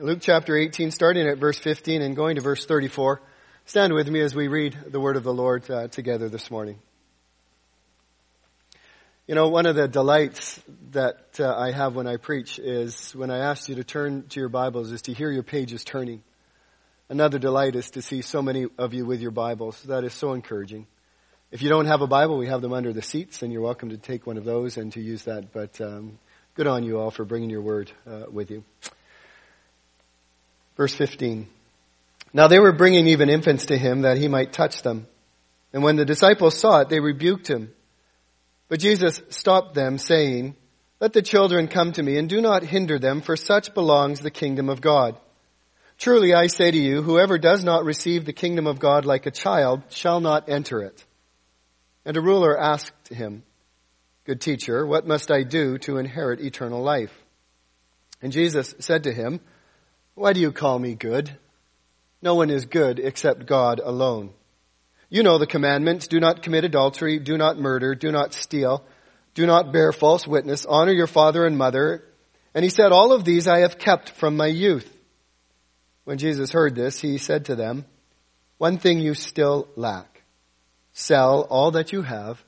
Luke chapter 18, starting at verse 15 and going to verse 34. Stand with me as we read the word of the Lord uh, together this morning. You know, one of the delights that uh, I have when I preach is when I ask you to turn to your Bibles is to hear your pages turning. Another delight is to see so many of you with your Bibles. That is so encouraging. If you don't have a Bible, we have them under the seats, and you're welcome to take one of those and to use that. But um, good on you all for bringing your word uh, with you. Verse 15. Now they were bringing even infants to him that he might touch them. And when the disciples saw it, they rebuked him. But Jesus stopped them, saying, Let the children come to me, and do not hinder them, for such belongs the kingdom of God. Truly I say to you, whoever does not receive the kingdom of God like a child shall not enter it. And a ruler asked him, Good teacher, what must I do to inherit eternal life? And Jesus said to him, Why do you call me good? No one is good except God alone. You know the commandments. Do not commit adultery. Do not murder. Do not steal. Do not bear false witness. Honor your father and mother. And he said, all of these I have kept from my youth. When Jesus heard this, he said to them, one thing you still lack. Sell all that you have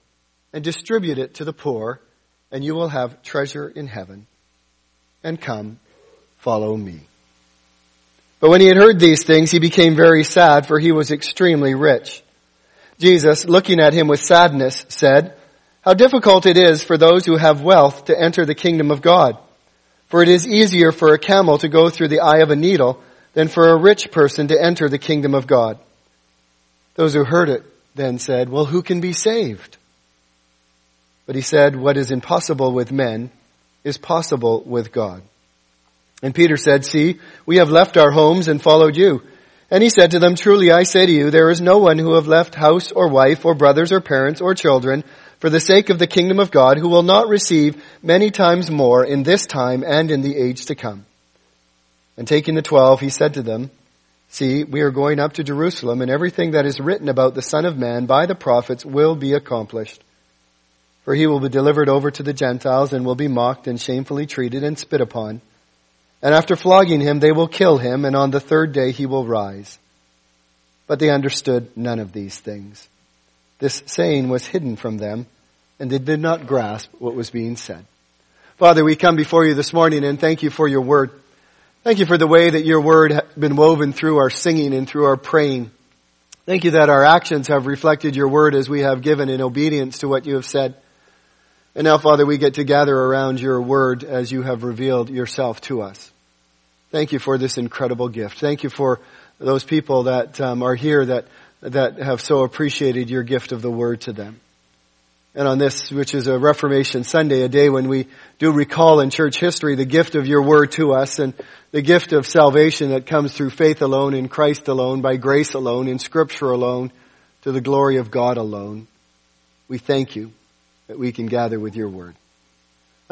and distribute it to the poor and you will have treasure in heaven. And come, follow me. But when he had heard these things, he became very sad for he was extremely rich. Jesus, looking at him with sadness, said, How difficult it is for those who have wealth to enter the kingdom of God. For it is easier for a camel to go through the eye of a needle than for a rich person to enter the kingdom of God. Those who heard it then said, Well, who can be saved? But he said, What is impossible with men is possible with God. And Peter said, See, we have left our homes and followed you. And he said to them, Truly I say to you, there is no one who have left house or wife or brothers or parents or children for the sake of the kingdom of God who will not receive many times more in this time and in the age to come. And taking the twelve, he said to them, See, we are going up to Jerusalem and everything that is written about the Son of Man by the prophets will be accomplished. For he will be delivered over to the Gentiles and will be mocked and shamefully treated and spit upon and after flogging him, they will kill him, and on the third day he will rise. But they understood none of these things. This saying was hidden from them, and they did not grasp what was being said. Father, we come before you this morning and thank you for your word. Thank you for the way that your word has been woven through our singing and through our praying. Thank you that our actions have reflected your word as we have given in obedience to what you have said. And now, Father, we get to gather around your word as you have revealed yourself to us. Thank you for this incredible gift. Thank you for those people that um, are here that that have so appreciated your gift of the word to them. And on this, which is a Reformation Sunday, a day when we do recall in church history the gift of your word to us and the gift of salvation that comes through faith alone, in Christ alone, by grace alone, in scripture alone, to the glory of God alone. We thank you that we can gather with your word.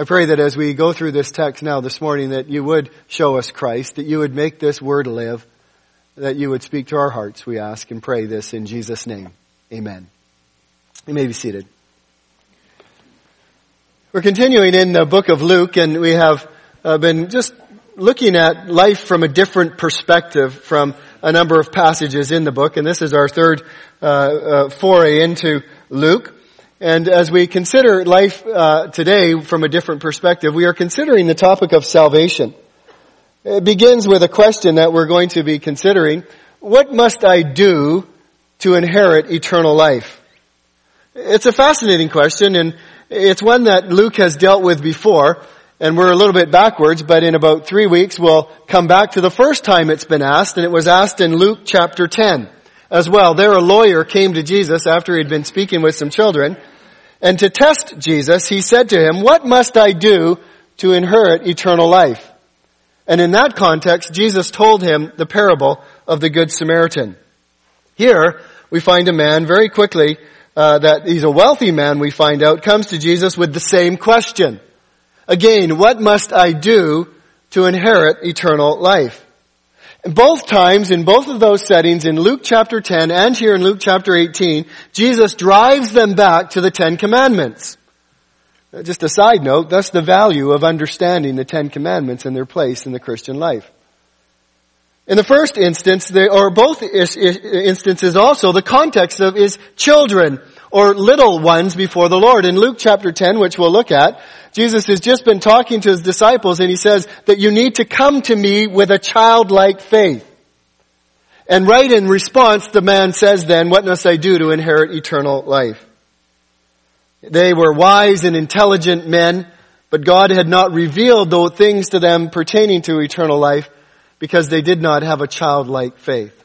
I pray that as we go through this text now this morning that you would show us Christ, that you would make this word live, that you would speak to our hearts, we ask and pray this in Jesus' name. Amen. You may be seated. We're continuing in the book of Luke and we have uh, been just looking at life from a different perspective from a number of passages in the book and this is our third uh, uh, foray into Luke. And as we consider life uh, today from a different perspective, we are considering the topic of salvation. It begins with a question that we're going to be considering. What must I do to inherit eternal life? It's a fascinating question and it's one that Luke has dealt with before and we're a little bit backwards, but in about three weeks we'll come back to the first time it's been asked and it was asked in Luke chapter 10 as well. There a lawyer came to Jesus after he'd been speaking with some children. And to test Jesus, he said to him, what must I do to inherit eternal life? And in that context, Jesus told him the parable of the Good Samaritan. Here, we find a man very quickly, uh, that he's a wealthy man, we find out, comes to Jesus with the same question. Again, what must I do to inherit eternal life? Both times, in both of those settings, in Luke chapter 10 and here in Luke chapter 18, Jesus drives them back to the Ten Commandments. Uh, just a side note, that's the value of understanding the Ten Commandments and their place in the Christian life. In the first instance, or both instances also, the context of is children or little ones before the Lord. In Luke chapter 10, which we'll look at, Jesus has just been talking to his disciples and he says that you need to come to me with a childlike faith. And right in response, the man says then, what must I do to inherit eternal life? They were wise and intelligent men, but God had not revealed those things to them pertaining to eternal life because they did not have a childlike faith.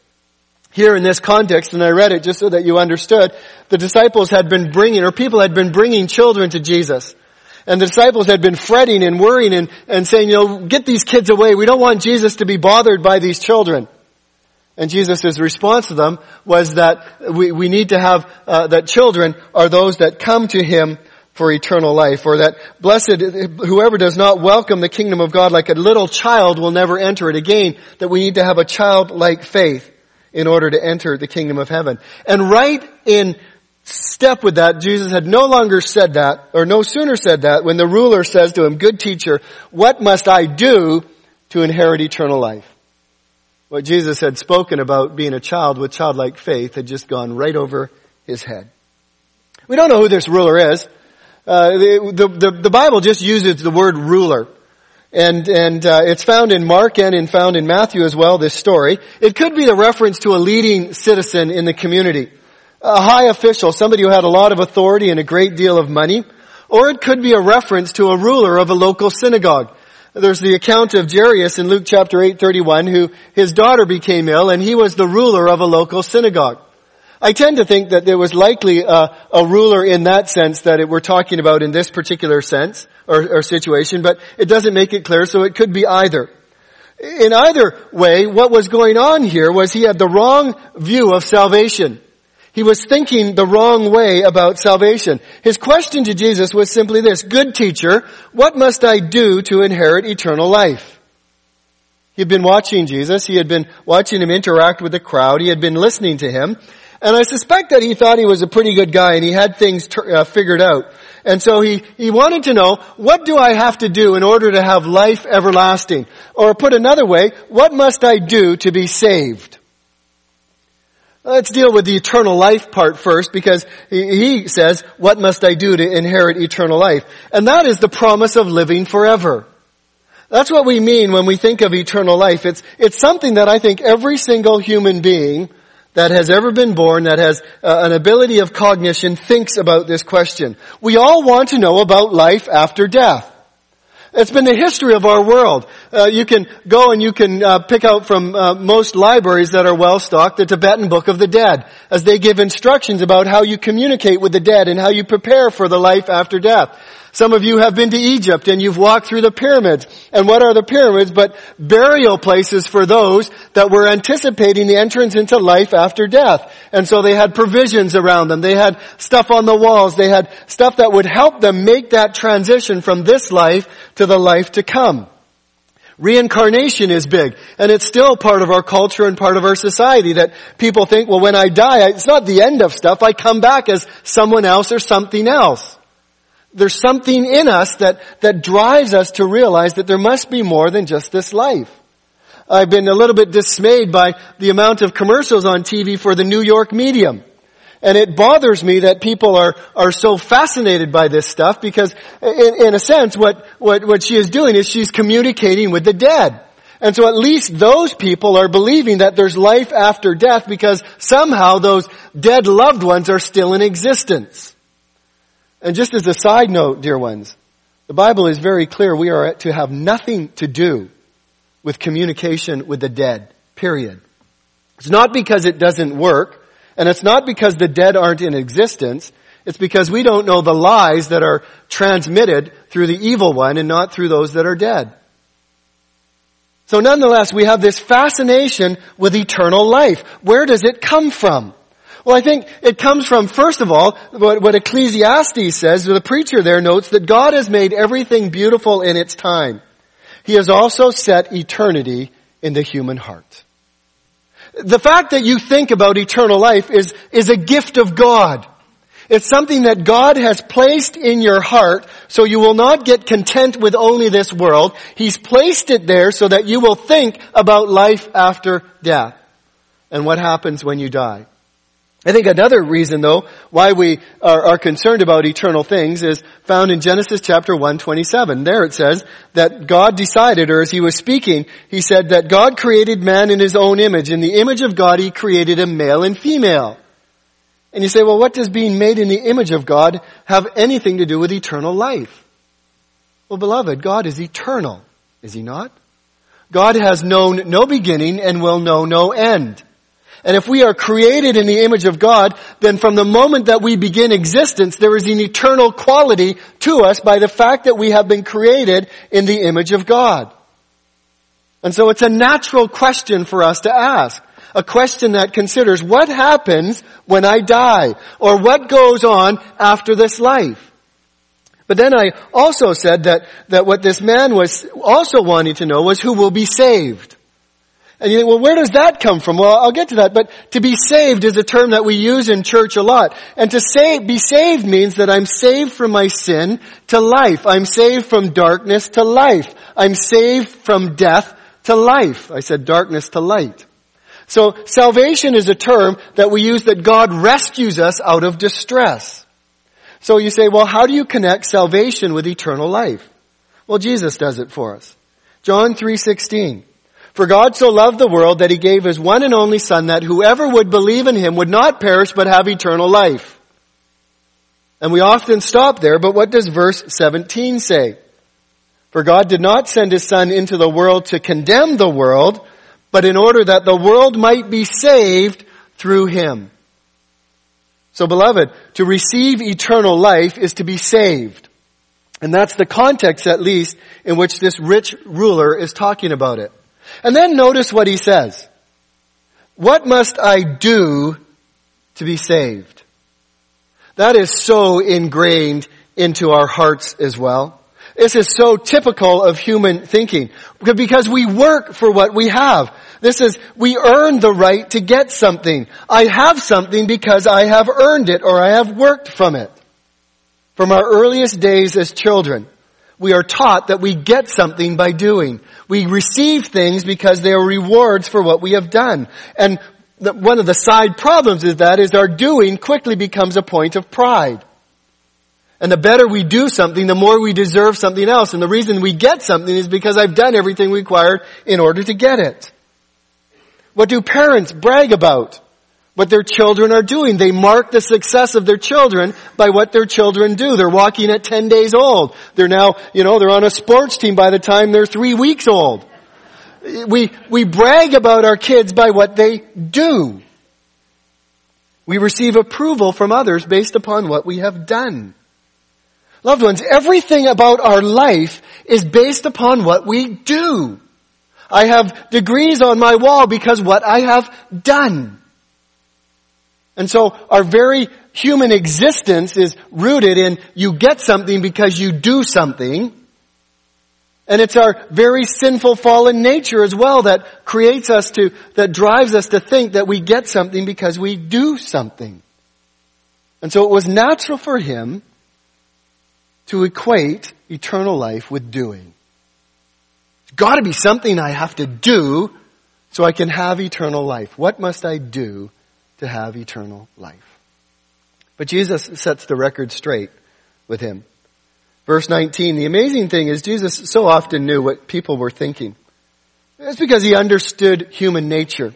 Here in this context, and I read it just so that you understood, the disciples had been bringing, or people had been bringing children to Jesus. And the disciples had been fretting and worrying and, and saying, you know, get these kids away. We don't want Jesus to be bothered by these children. And Jesus' response to them was that we, we need to have, uh, that children are those that come to Him for eternal life, or that blessed, whoever does not welcome the kingdom of God like a little child will never enter it again, that we need to have a childlike faith in order to enter the kingdom of heaven. And right in step with that, Jesus had no longer said that, or no sooner said that, when the ruler says to him, good teacher, what must I do to inherit eternal life? What Jesus had spoken about being a child with childlike faith had just gone right over his head. We don't know who this ruler is. Uh, the, the, the, Bible just uses the word ruler. And, and uh, it's found in Mark and in found in Matthew as well, this story. It could be a reference to a leading citizen in the community. A high official, somebody who had a lot of authority and a great deal of money. Or it could be a reference to a ruler of a local synagogue. There's the account of Jairus in Luke chapter 8:31 who his daughter became ill and he was the ruler of a local synagogue. I tend to think that there was likely a, a ruler in that sense that it, we're talking about in this particular sense or, or situation, but it doesn't make it clear, so it could be either. In either way, what was going on here was he had the wrong view of salvation. He was thinking the wrong way about salvation. His question to Jesus was simply this, good teacher, what must I do to inherit eternal life? He had been watching Jesus. He had been watching him interact with the crowd. He had been listening to him. And I suspect that he thought he was a pretty good guy and he had things uh, figured out. And so he, he wanted to know, what do I have to do in order to have life everlasting? Or put another way, what must I do to be saved? Let's deal with the eternal life part first because he says, what must I do to inherit eternal life? And that is the promise of living forever. That's what we mean when we think of eternal life. It's, it's something that I think every single human being that has ever been born, that has uh, an ability of cognition, thinks about this question. We all want to know about life after death. It's been the history of our world. Uh, you can go and you can uh, pick out from uh, most libraries that are well stocked the Tibetan Book of the Dead, as they give instructions about how you communicate with the dead and how you prepare for the life after death. Some of you have been to Egypt and you've walked through the pyramids. And what are the pyramids but burial places for those that were anticipating the entrance into life after death. And so they had provisions around them. They had stuff on the walls. They had stuff that would help them make that transition from this life to the life to come. Reincarnation is big, and it's still part of our culture and part of our society that people think, well, when I die, it's not the end of stuff. I come back as someone else or something else. There's something in us that, that drives us to realize that there must be more than just this life. I've been a little bit dismayed by the amount of commercials on TV for the New York medium. And it bothers me that people are, are so fascinated by this stuff because in, in a sense what, what, what she is doing is she's communicating with the dead. And so at least those people are believing that there's life after death because somehow those dead loved ones are still in existence. And just as a side note, dear ones, the Bible is very clear we are to have nothing to do with communication with the dead. Period. It's not because it doesn't work, and it's not because the dead aren't in existence. It's because we don't know the lies that are transmitted through the evil one and not through those that are dead. So nonetheless, we have this fascination with eternal life. Where does it come from? Well, I think it comes from, first of all, what, what Ecclesiastes says, the preacher there notes that God has made everything beautiful in its time. He has also set eternity in the human heart. The fact that you think about eternal life is, is a gift of God. It's something that God has placed in your heart so you will not get content with only this world. He's placed it there so that you will think about life after death and what happens when you die. I think another reason though why we are, are, concerned about eternal things is found in Genesis chapter 127. There it says that God decided, or as he was speaking, he said that God created man in his own image. In the image of God he created a male and female. And you say, well what does being made in the image of God have anything to do with eternal life? Well beloved, God is eternal, is he not? God has known no beginning and will know no end. And if we are created in the image of God, then from the moment that we begin existence, there is an eternal quality to us by the fact that we have been created in the image of God. And so it's a natural question for us to ask. A question that considers what happens when I die? Or what goes on after this life? But then I also said that, that what this man was also wanting to know was who will be saved. And you think, well, where does that come from? Well, I'll get to that. But to be saved is a term that we use in church a lot. And to save, be saved means that I'm saved from my sin to life. I'm saved from darkness to life. I'm saved from death to life. I said darkness to light. So salvation is a term that we use that God rescues us out of distress. So you say, well, how do you connect salvation with eternal life? Well, Jesus does it for us. John 3:16. For God so loved the world that he gave his one and only son that whoever would believe in him would not perish but have eternal life. And we often stop there, but what does verse 17 say? For God did not send his son into the world to condemn the world, but in order that the world might be saved through him. So beloved, to receive eternal life is to be saved. And that's the context at least in which this rich ruler is talking about it. And then notice what he says. What must I do to be saved? That is so ingrained into our hearts as well. This is so typical of human thinking because we work for what we have. This is, we earn the right to get something. I have something because I have earned it or I have worked from it. From our earliest days as children, we are taught that we get something by doing. We receive things because they are rewards for what we have done. And the, one of the side problems is that is our doing quickly becomes a point of pride. And the better we do something, the more we deserve something else. And the reason we get something is because I've done everything required in order to get it. What do parents brag about? What their children are doing. They mark the success of their children by what their children do. They're walking at 10 days old. They're now, you know, they're on a sports team by the time they're three weeks old. We, we brag about our kids by what they do. We receive approval from others based upon what we have done. Loved ones, everything about our life is based upon what we do. I have degrees on my wall because what I have done. And so our very human existence is rooted in you get something because you do something. And it's our very sinful fallen nature as well that creates us to, that drives us to think that we get something because we do something. And so it was natural for him to equate eternal life with doing. It's gotta be something I have to do so I can have eternal life. What must I do to have eternal life. But Jesus sets the record straight with him. Verse 19, the amazing thing is Jesus so often knew what people were thinking. It's because he understood human nature.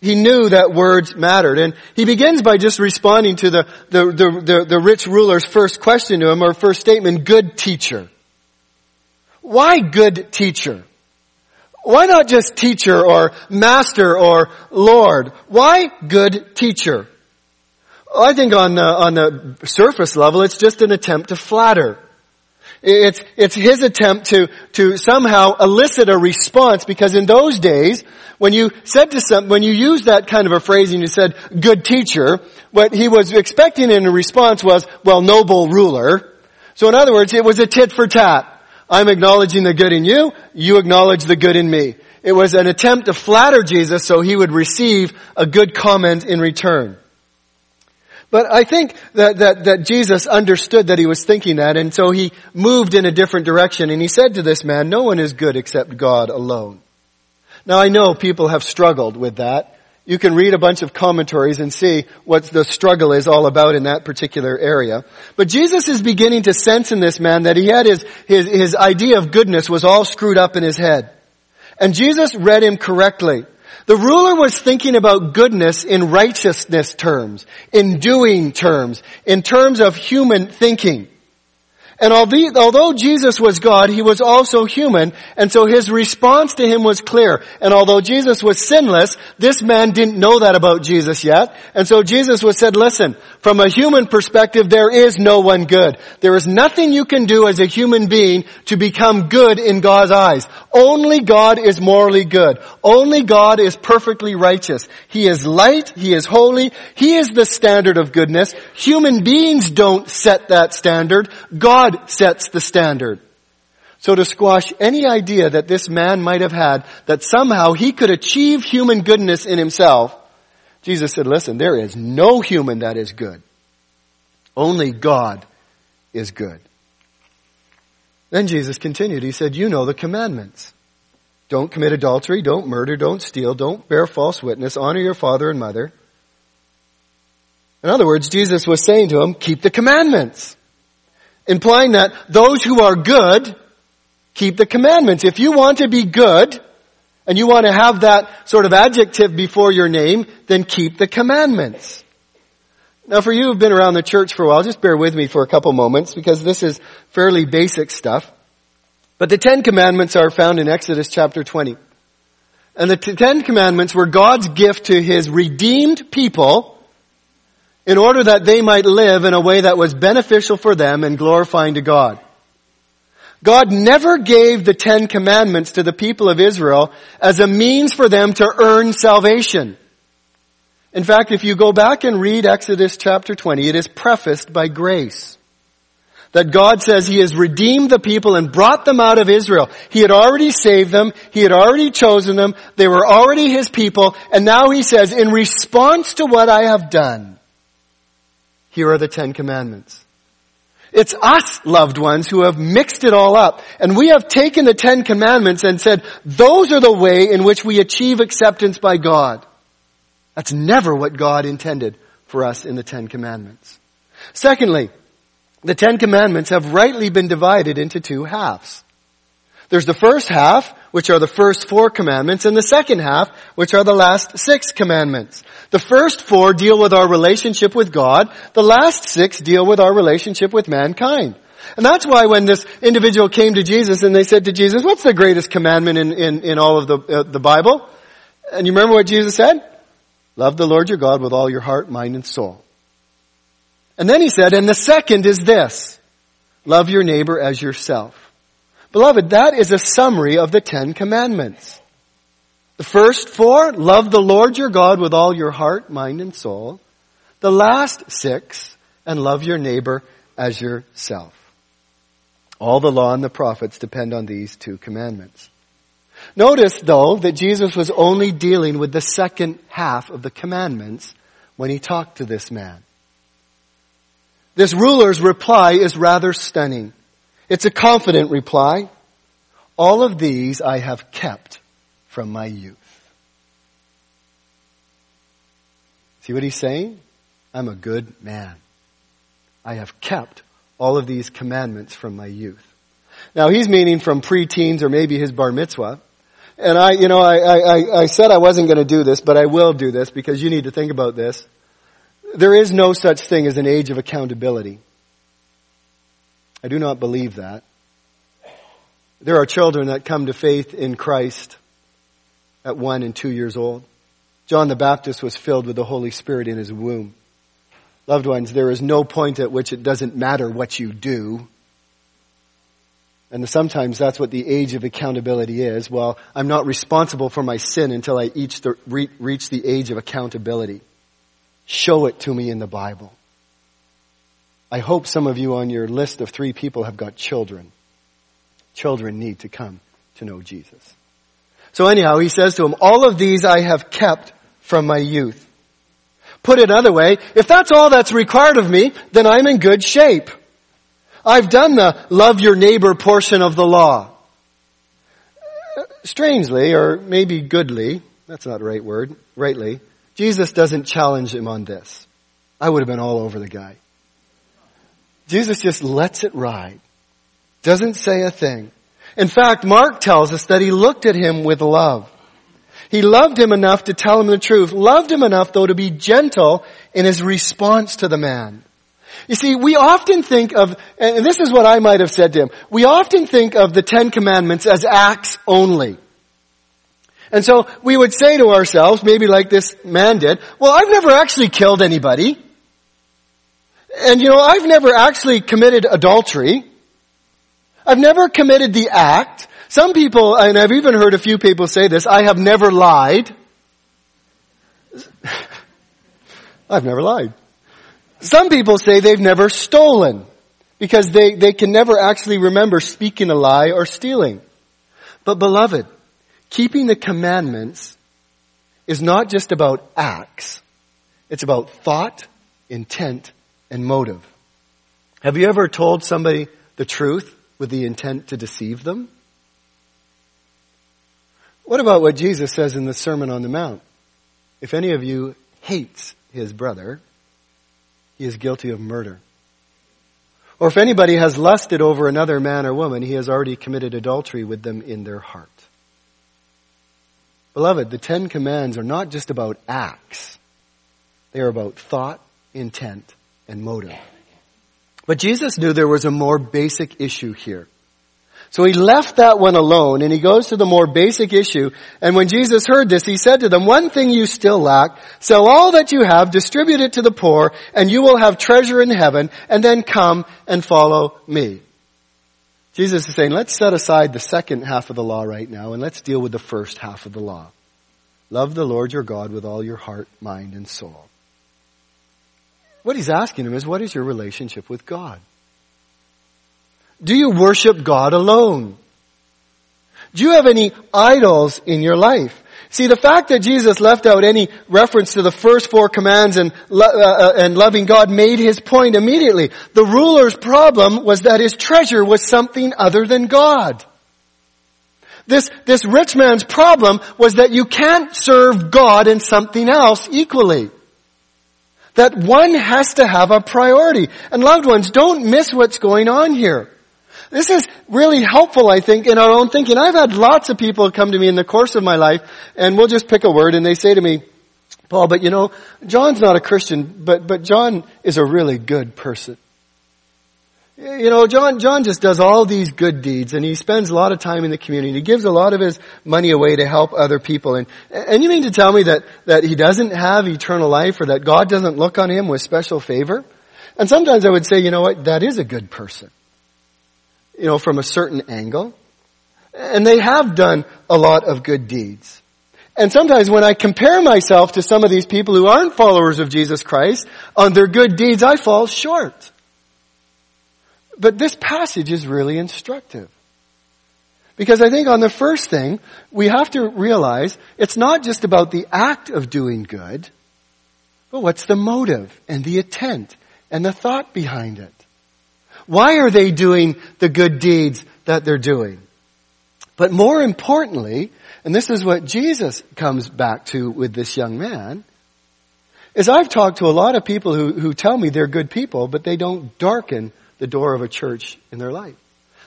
He knew that words mattered. And he begins by just responding to the, the, the, the, the rich ruler's first question to him, or first statement, good teacher. Why good teacher? Why not just teacher or master or Lord? Why good teacher? I think on the, on the surface level, it's just an attempt to flatter. It's, it's his attempt to, to somehow elicit a response because in those days, when you said to some, when you used that kind of a phrase and you said, good teacher, what he was expecting in a response was, well, noble ruler. So in other words, it was a tit for tat. I'm acknowledging the good in you, you acknowledge the good in me. It was an attempt to flatter Jesus so he would receive a good comment in return. But I think that, that, that Jesus understood that he was thinking that, and so he moved in a different direction, and he said to this man, no one is good except God alone. Now I know people have struggled with that. You can read a bunch of commentaries and see what the struggle is all about in that particular area. But Jesus is beginning to sense in this man that he had his, his, his idea of goodness was all screwed up in his head. And Jesus read him correctly. The ruler was thinking about goodness in righteousness terms, in doing terms, in terms of human thinking. And although Jesus was God, he was also human, and so his response to him was clear. And although Jesus was sinless, this man didn't know that about Jesus yet. And so Jesus was said, listen, from a human perspective, there is no one good. There is nothing you can do as a human being to become good in God's eyes. Only God is morally good. Only God is perfectly righteous. He is light. He is holy. He is the standard of goodness. Human beings don't set that standard. God sets the standard. So to squash any idea that this man might have had that somehow he could achieve human goodness in himself, Jesus said, listen, there is no human that is good. Only God is good. Then Jesus continued. He said, you know the commandments. Don't commit adultery, don't murder, don't steal, don't bear false witness, honor your father and mother. In other words, Jesus was saying to him, keep the commandments implying that those who are good keep the commandments. If you want to be good, and you want to have that sort of adjective before your name, then keep the commandments. Now for you who've been around the church for a while, just bear with me for a couple moments because this is fairly basic stuff. But the Ten Commandments are found in Exodus chapter 20. And the Ten Commandments were God's gift to His redeemed people in order that they might live in a way that was beneficial for them and glorifying to God. God never gave the Ten Commandments to the people of Israel as a means for them to earn salvation. In fact, if you go back and read Exodus chapter 20, it is prefaced by grace. That God says He has redeemed the people and brought them out of Israel. He had already saved them. He had already chosen them. They were already His people. And now He says, in response to what I have done, here are the Ten Commandments. It's us, loved ones, who have mixed it all up. And we have taken the Ten Commandments and said, those are the way in which we achieve acceptance by God. That's never what God intended for us in the Ten Commandments. Secondly, the Ten Commandments have rightly been divided into two halves. There's the first half, which are the first four commandments, and the second half, which are the last six commandments. The first four deal with our relationship with God. The last six deal with our relationship with mankind. And that's why when this individual came to Jesus and they said to Jesus, what's the greatest commandment in, in, in all of the, uh, the Bible? And you remember what Jesus said? Love the Lord your God with all your heart, mind, and soul. And then he said, and the second is this, love your neighbor as yourself. Beloved, that is a summary of the Ten Commandments. The first four, love the Lord your God with all your heart, mind, and soul. The last six, and love your neighbor as yourself. All the law and the prophets depend on these two commandments. Notice though that Jesus was only dealing with the second half of the commandments when he talked to this man. This ruler's reply is rather stunning. It's a confident reply. All of these I have kept from my youth. See what he's saying? I'm a good man. I have kept all of these commandments from my youth. Now he's meaning from preteens or maybe his bar mitzvah. And I, you know, I, I, I said I wasn't going to do this, but I will do this because you need to think about this. There is no such thing as an age of accountability. I do not believe that. There are children that come to faith in Christ at one and two years old. John the Baptist was filled with the Holy Spirit in his womb. Loved ones, there is no point at which it doesn't matter what you do. And sometimes that's what the age of accountability is. Well, I'm not responsible for my sin until I reach the age of accountability. Show it to me in the Bible. I hope some of you on your list of three people have got children. Children need to come to know Jesus. So anyhow, he says to him, all of these I have kept from my youth. Put it another way, if that's all that's required of me, then I'm in good shape. I've done the love your neighbor portion of the law. Strangely, or maybe goodly, that's not the right word, rightly, Jesus doesn't challenge him on this. I would have been all over the guy. Jesus just lets it ride. Doesn't say a thing. In fact, Mark tells us that he looked at him with love. He loved him enough to tell him the truth. Loved him enough though to be gentle in his response to the man. You see, we often think of, and this is what I might have said to him, we often think of the Ten Commandments as acts only. And so we would say to ourselves, maybe like this man did, well, I've never actually killed anybody. And you know, I've never actually committed adultery. I've never committed the act. Some people, and I've even heard a few people say this, I have never lied. I've never lied. Some people say they've never stolen because they, they can never actually remember speaking a lie or stealing. But beloved, keeping the commandments is not just about acts. It's about thought, intent, and motive. Have you ever told somebody the truth with the intent to deceive them? What about what Jesus says in the Sermon on the Mount? If any of you hates his brother, he is guilty of murder. Or if anybody has lusted over another man or woman, he has already committed adultery with them in their heart. Beloved, the Ten Commands are not just about acts. They are about thought, intent, and motive. But Jesus knew there was a more basic issue here. So he left that one alone and he goes to the more basic issue. And when Jesus heard this, he said to them, one thing you still lack, sell all that you have, distribute it to the poor, and you will have treasure in heaven, and then come and follow me. Jesus is saying, let's set aside the second half of the law right now and let's deal with the first half of the law. Love the Lord your God with all your heart, mind, and soul. What he's asking him is, what is your relationship with God? Do you worship God alone? Do you have any idols in your life? See, the fact that Jesus left out any reference to the first four commands and, uh, uh, and loving God made his point immediately. The ruler's problem was that his treasure was something other than God. This, this rich man's problem was that you can't serve God and something else equally. That one has to have a priority. And loved ones, don't miss what's going on here. This is really helpful, I think, in our own thinking. I've had lots of people come to me in the course of my life, and we'll just pick a word, and they say to me, Paul, but you know, John's not a Christian, but, but John is a really good person. You know, John, John just does all these good deeds and he spends a lot of time in the community. He gives a lot of his money away to help other people. And, and you mean to tell me that, that he doesn't have eternal life or that God doesn't look on him with special favor? And sometimes I would say, you know what, that is a good person you know, from a certain angle. And they have done a lot of good deeds. And sometimes when I compare myself to some of these people who aren't followers of Jesus Christ on their good deeds, I fall short. But this passage is really instructive. Because I think on the first thing, we have to realize it's not just about the act of doing good, but what's the motive and the intent and the thought behind it. Why are they doing the good deeds that they're doing? But more importantly, and this is what Jesus comes back to with this young man, is I've talked to a lot of people who, who tell me they're good people, but they don't darken the door of a church in their life.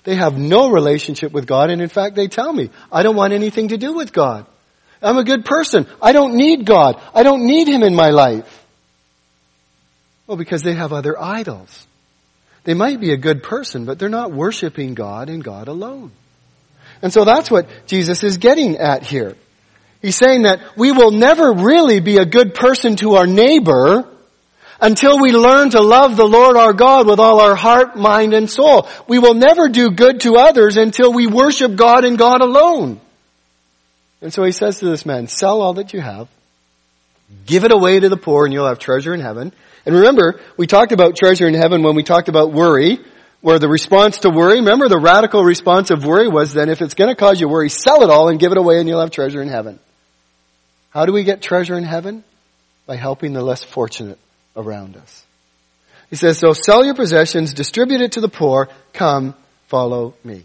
They have no relationship with God, and in fact they tell me, I don't want anything to do with God. I'm a good person. I don't need God. I don't need Him in my life. Well, because they have other idols. They might be a good person, but they're not worshiping God and God alone. And so that's what Jesus is getting at here. He's saying that we will never really be a good person to our neighbor until we learn to love the Lord our God with all our heart, mind, and soul. We will never do good to others until we worship God and God alone. And so he says to this man, sell all that you have, give it away to the poor and you'll have treasure in heaven. And remember, we talked about treasure in heaven when we talked about worry, where the response to worry, remember the radical response of worry was then if it's going to cause you worry, sell it all and give it away and you'll have treasure in heaven. How do we get treasure in heaven? by helping the less fortunate around us. He says, so sell your possessions, distribute it to the poor, come, follow me.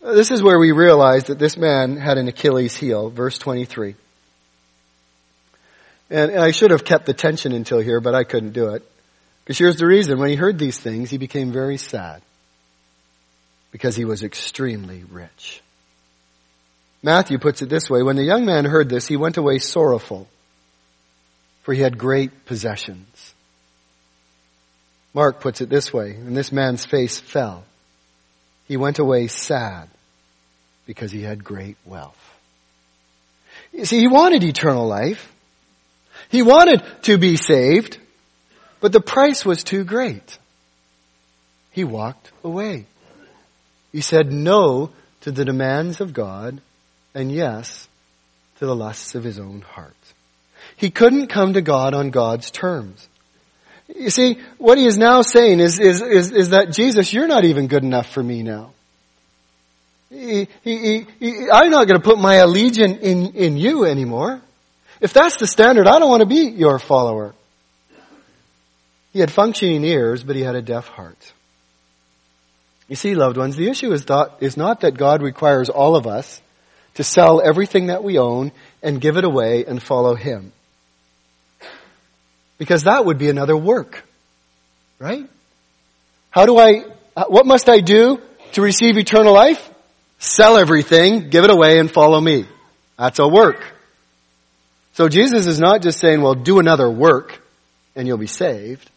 This is where we realize that this man had an Achilles heel, verse 23. And I should have kept the tension until here, but I couldn't do it. Because here's the reason. When he heard these things, he became very sad. Because he was extremely rich. Matthew puts it this way. When the young man heard this, he went away sorrowful, for he had great possessions. Mark puts it this way, and this man's face fell. He went away sad because he had great wealth. You see, he wanted eternal life. He wanted to be saved, but the price was too great. He walked away. He said no to the demands of God and yes to the lusts of his own heart. He couldn't come to God on God's terms. You see, what he is now saying is, is, is, is that Jesus, you're not even good enough for me now. He, he, he, I'm not going to put my allegiance in, in you anymore. If that's the standard, I don't want to be your follower. He had functioning ears, but he had a deaf heart. You see, loved ones, the issue is not, is not that God requires all of us to sell everything that we own and give it away and follow Him. Because that would be another work. Right? How do I, uh, what must I do to receive eternal life? Sell everything, give it away, and follow me. That's a work. So Jesus is not just saying, well, do another work and you'll be saved.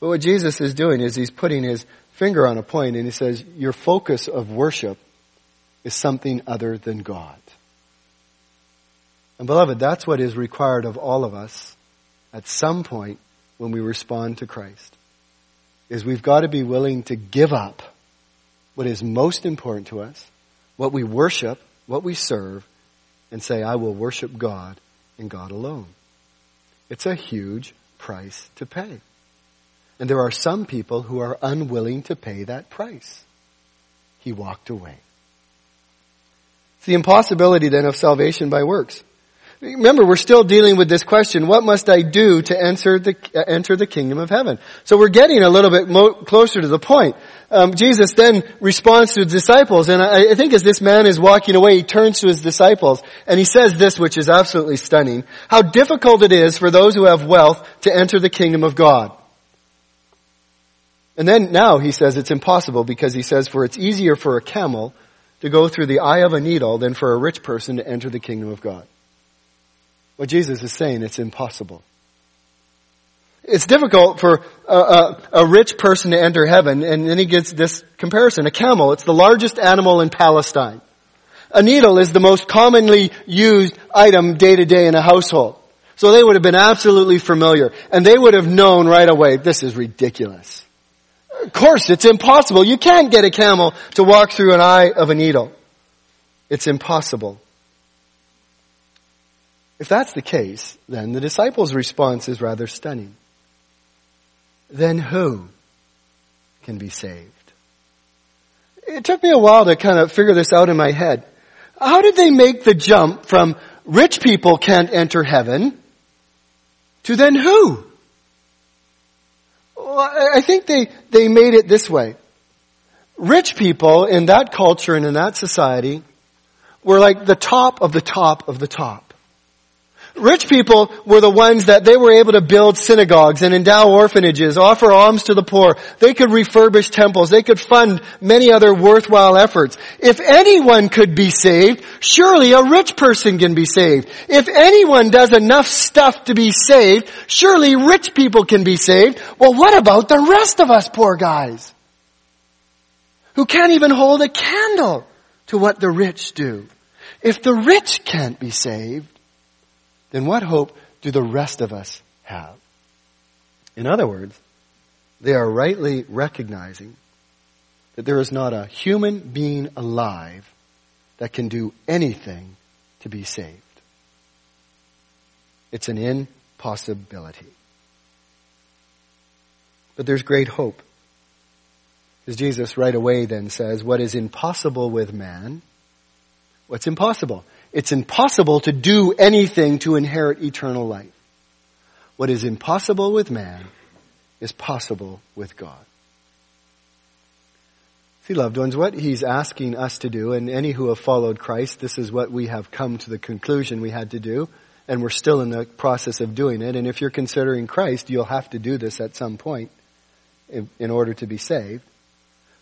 But what Jesus is doing is he's putting his finger on a point and he says, your focus of worship is something other than God. And beloved, that's what is required of all of us at some point when we respond to Christ. Is we've got to be willing to give up what is most important to us what we worship, what we serve, and say, I will worship God and God alone. It's a huge price to pay. And there are some people who are unwilling to pay that price. He walked away. It's the impossibility then of salvation by works. Remember, we're still dealing with this question, what must I do to enter the, enter the kingdom of heaven? So we're getting a little bit mo- closer to the point. Um, Jesus then responds to his disciples, and I, I think as this man is walking away, he turns to his disciples, and he says this, which is absolutely stunning, how difficult it is for those who have wealth to enter the kingdom of God. And then now he says it's impossible because he says, for it's easier for a camel to go through the eye of a needle than for a rich person to enter the kingdom of God. What Jesus is saying, it's impossible. It's difficult for a, a, a, rich person to enter heaven, and then he gets this comparison. A camel, it's the largest animal in Palestine. A needle is the most commonly used item day to day in a household. So they would have been absolutely familiar, and they would have known right away, this is ridiculous. Of course, it's impossible. You can't get a camel to walk through an eye of a needle. It's impossible. If that's the case, then the disciples' response is rather stunning. Then who can be saved? It took me a while to kind of figure this out in my head. How did they make the jump from rich people can't enter heaven to then who? Well, I think they, they made it this way. Rich people in that culture and in that society were like the top of the top of the top. Rich people were the ones that they were able to build synagogues and endow orphanages, offer alms to the poor. They could refurbish temples. They could fund many other worthwhile efforts. If anyone could be saved, surely a rich person can be saved. If anyone does enough stuff to be saved, surely rich people can be saved. Well, what about the rest of us poor guys? Who can't even hold a candle to what the rich do. If the rich can't be saved, then what hope do the rest of us have? In other words, they are rightly recognizing that there is not a human being alive that can do anything to be saved. It's an impossibility. But there's great hope. As Jesus right away then says, what is impossible with man, what's impossible? It's impossible to do anything to inherit eternal life. What is impossible with man is possible with God. See, loved ones, what he's asking us to do, and any who have followed Christ, this is what we have come to the conclusion we had to do, and we're still in the process of doing it. And if you're considering Christ, you'll have to do this at some point in, order to be saved.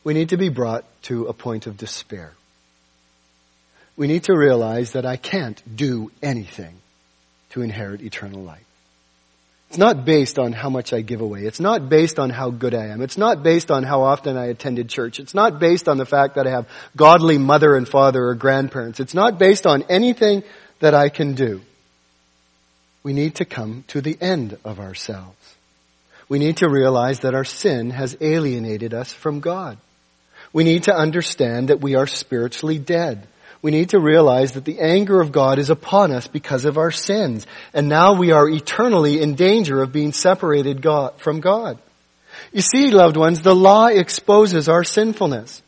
We need to be brought to a point of despair. We need to realize that I can't do anything to inherit eternal life. It's not based on how much I give away. It's not based on how good I am. It's not based on how often I attended church. It's not based on the fact that I have godly mother and father or grandparents. It's not based on anything that I can do. We need to come to the end of ourselves. We need to realize that our sin has alienated us from God. We need to understand that we are spiritually dead we need to realize that the anger of God is upon us because of our sins. And now we are eternally in danger of being separated God, from God. You see, loved ones, the law exposes our sinfulness.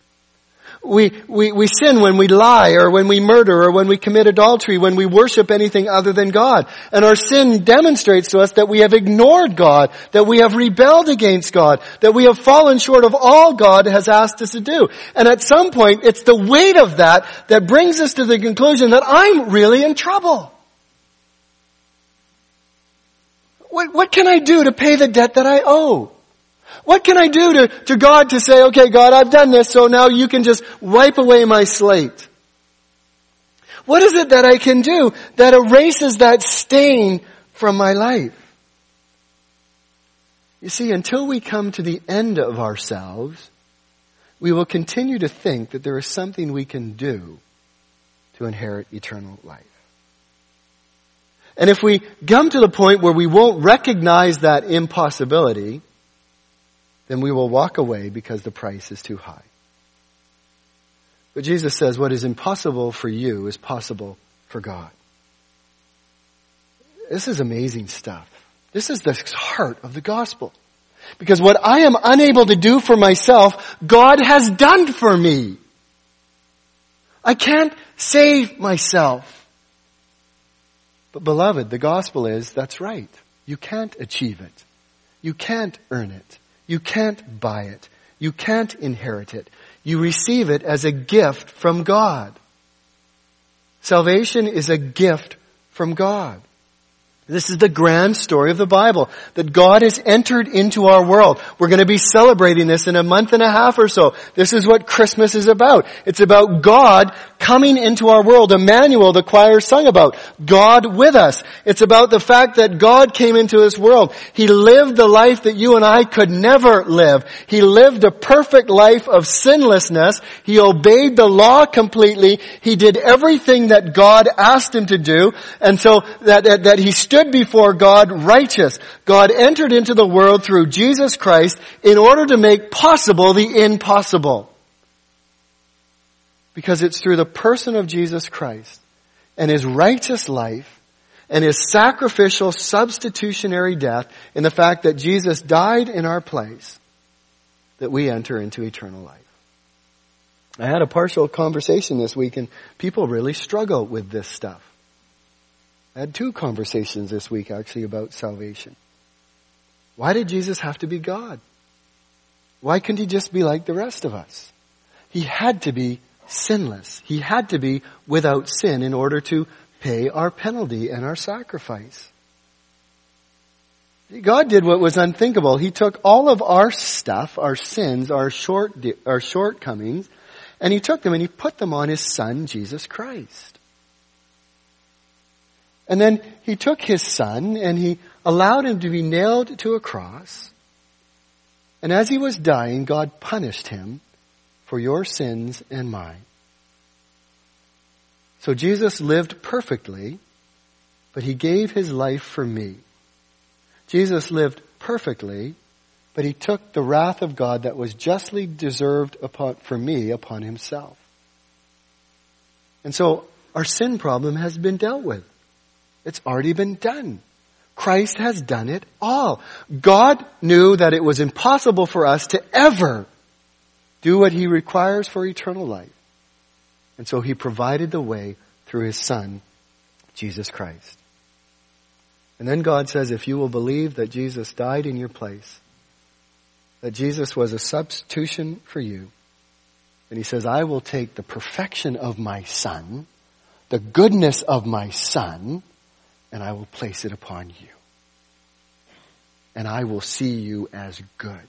We, we, we sin when we lie or when we murder or when we commit adultery, when we worship anything other than God. And our sin demonstrates to us that we have ignored God, that we have rebelled against God, that we have fallen short of all God has asked us to do. And at some point, it's the weight of that that brings us to the conclusion that I'm really in trouble. What, what can I do to pay the debt that I owe? What can I do to, to God to say, okay, God, I've done this, so now you can just wipe away my slate? What is it that I can do that erases that stain from my life? You see, until we come to the end of ourselves, we will continue to think that there is something we can do to inherit eternal life. And if we come to the point where we won't recognize that impossibility, then we will walk away because the price is too high. But Jesus says what is impossible for you is possible for God. This is amazing stuff. This is the heart of the gospel. Because what I am unable to do for myself, God has done for me. I can't save myself. But beloved, the gospel is, that's right. You can't achieve it. You can't earn it. You can't buy it. You can't inherit it. You receive it as a gift from God. Salvation is a gift from God. This is the grand story of the Bible, that God has entered into our world. We're going to be celebrating this in a month and a half or so. This is what Christmas is about. It's about God coming into our world. Emmanuel, the choir sung about. God with us. It's about the fact that God came into this world. He lived the life that you and I could never live. He lived a perfect life of sinlessness. He obeyed the law completely. He did everything that God asked him to do. And so that, that, that he stood before God righteous. God entered into the world through Jesus Christ in order to make possible the impossible. Because it's through the person of Jesus Christ and his righteous life and his sacrificial substitutionary death in the fact that Jesus died in our place that we enter into eternal life. I had a partial conversation this week and people really struggle with this stuff. I had two conversations this week actually about salvation. Why did Jesus have to be God? Why couldn't he just be like the rest of us? He had to be sinless. He had to be without sin in order to pay our penalty and our sacrifice. God did what was unthinkable. He took all of our stuff, our sins, our short, our shortcomings, and He took them and He put them on His Son, Jesus Christ. And then he took his son and he allowed him to be nailed to a cross. And as he was dying, God punished him for your sins and mine. So Jesus lived perfectly, but he gave his life for me. Jesus lived perfectly, but he took the wrath of God that was justly deserved upon, for me upon himself. And so our sin problem has been dealt with. It's already been done. Christ has done it all. God knew that it was impossible for us to ever do what He requires for eternal life. And so He provided the way through his son, Jesus Christ. And then God says, if you will believe that Jesus died in your place, that Jesus was a substitution for you, and he says, I will take the perfection of my son, the goodness of my son, and I will place it upon you. And I will see you as good.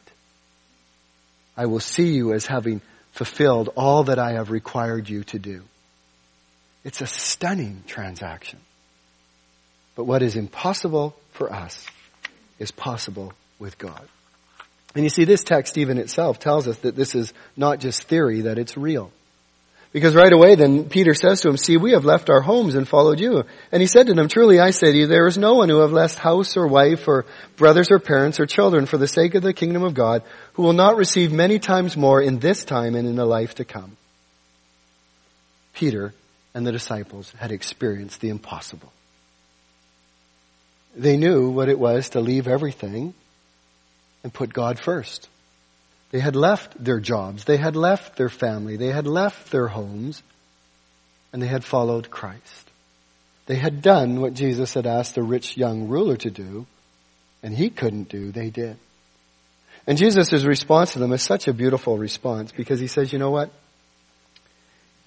I will see you as having fulfilled all that I have required you to do. It's a stunning transaction. But what is impossible for us is possible with God. And you see, this text even itself tells us that this is not just theory, that it's real. Because right away then Peter says to him, see, we have left our homes and followed you. And he said to them, truly I say to you, there is no one who have left house or wife or brothers or parents or children for the sake of the kingdom of God who will not receive many times more in this time and in the life to come. Peter and the disciples had experienced the impossible. They knew what it was to leave everything and put God first. They had left their jobs. They had left their family. They had left their homes. And they had followed Christ. They had done what Jesus had asked the rich young ruler to do. And he couldn't do, they did. And Jesus' response to them is such a beautiful response because he says, you know what?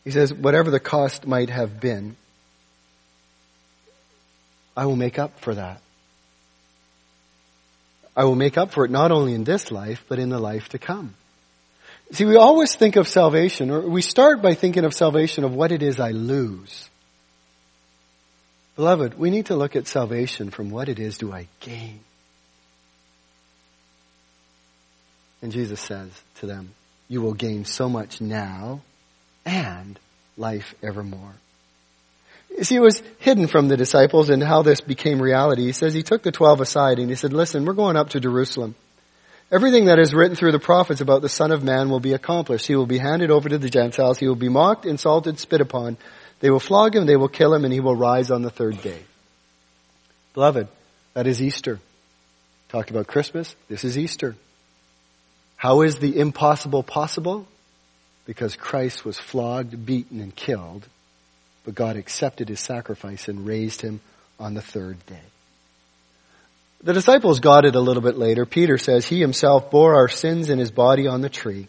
He says, whatever the cost might have been, I will make up for that. I will make up for it not only in this life, but in the life to come. See, we always think of salvation, or we start by thinking of salvation of what it is I lose. Beloved, we need to look at salvation from what it is do I gain. And Jesus says to them, you will gain so much now and life evermore. See, it was hidden from the disciples and how this became reality. He says he took the twelve aside and he said, listen, we're going up to Jerusalem. Everything that is written through the prophets about the Son of Man will be accomplished. He will be handed over to the Gentiles. He will be mocked, insulted, spit upon. They will flog him, they will kill him, and he will rise on the third day. Beloved, that is Easter. Talked about Christmas. This is Easter. How is the impossible possible? Because Christ was flogged, beaten, and killed but God accepted his sacrifice and raised him on the third day. The disciples got it a little bit later. Peter says he himself bore our sins in his body on the tree,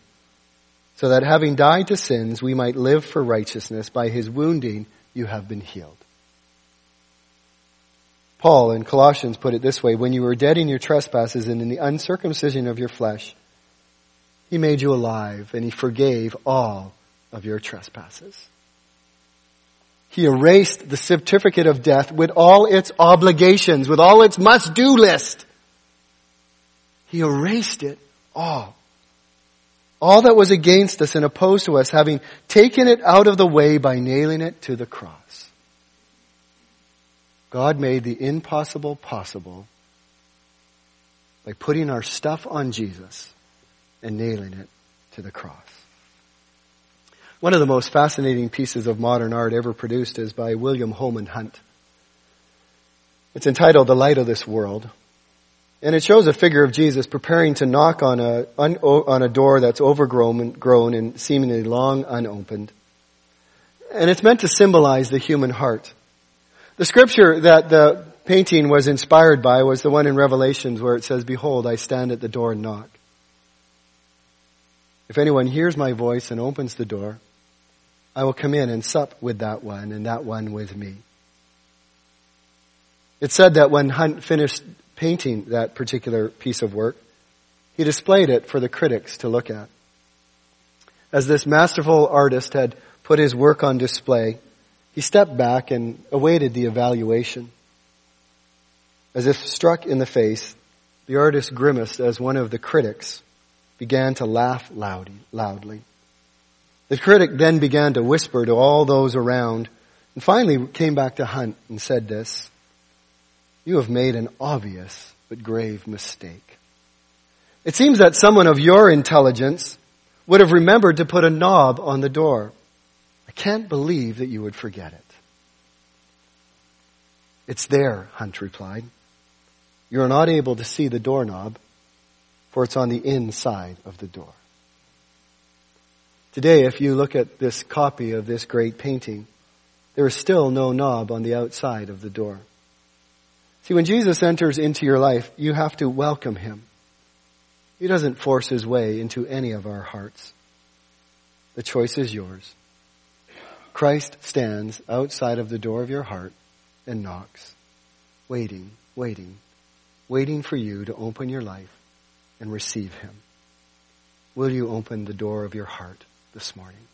so that having died to sins, we might live for righteousness. By his wounding, you have been healed. Paul in Colossians put it this way, when you were dead in your trespasses and in the uncircumcision of your flesh, he made you alive and he forgave all of your trespasses. He erased the certificate of death with all its obligations, with all its must-do list. He erased it all. All that was against us and opposed to us, having taken it out of the way by nailing it to the cross. God made the impossible possible by putting our stuff on Jesus and nailing it to the cross. One of the most fascinating pieces of modern art ever produced is by William Holman Hunt. It's entitled The Light of This World. And it shows a figure of Jesus preparing to knock on a, on a door that's overgrown grown and seemingly long unopened. And it's meant to symbolize the human heart. The scripture that the painting was inspired by was the one in Revelations where it says, Behold, I stand at the door and knock. If anyone hears my voice and opens the door, I will come in and sup with that one and that one with me. It said that when Hunt finished painting that particular piece of work, he displayed it for the critics to look at. As this masterful artist had put his work on display, he stepped back and awaited the evaluation. As if struck in the face, the artist grimaced as one of the critics began to laugh loudly. The critic then began to whisper to all those around and finally came back to Hunt and said this, you have made an obvious but grave mistake. It seems that someone of your intelligence would have remembered to put a knob on the door. I can't believe that you would forget it. It's there, Hunt replied. You're not able to see the doorknob, for it's on the inside of the door. Today, if you look at this copy of this great painting, there is still no knob on the outside of the door. See, when Jesus enters into your life, you have to welcome him. He doesn't force his way into any of our hearts. The choice is yours. Christ stands outside of the door of your heart and knocks, waiting, waiting, waiting for you to open your life and receive him. Will you open the door of your heart this morning?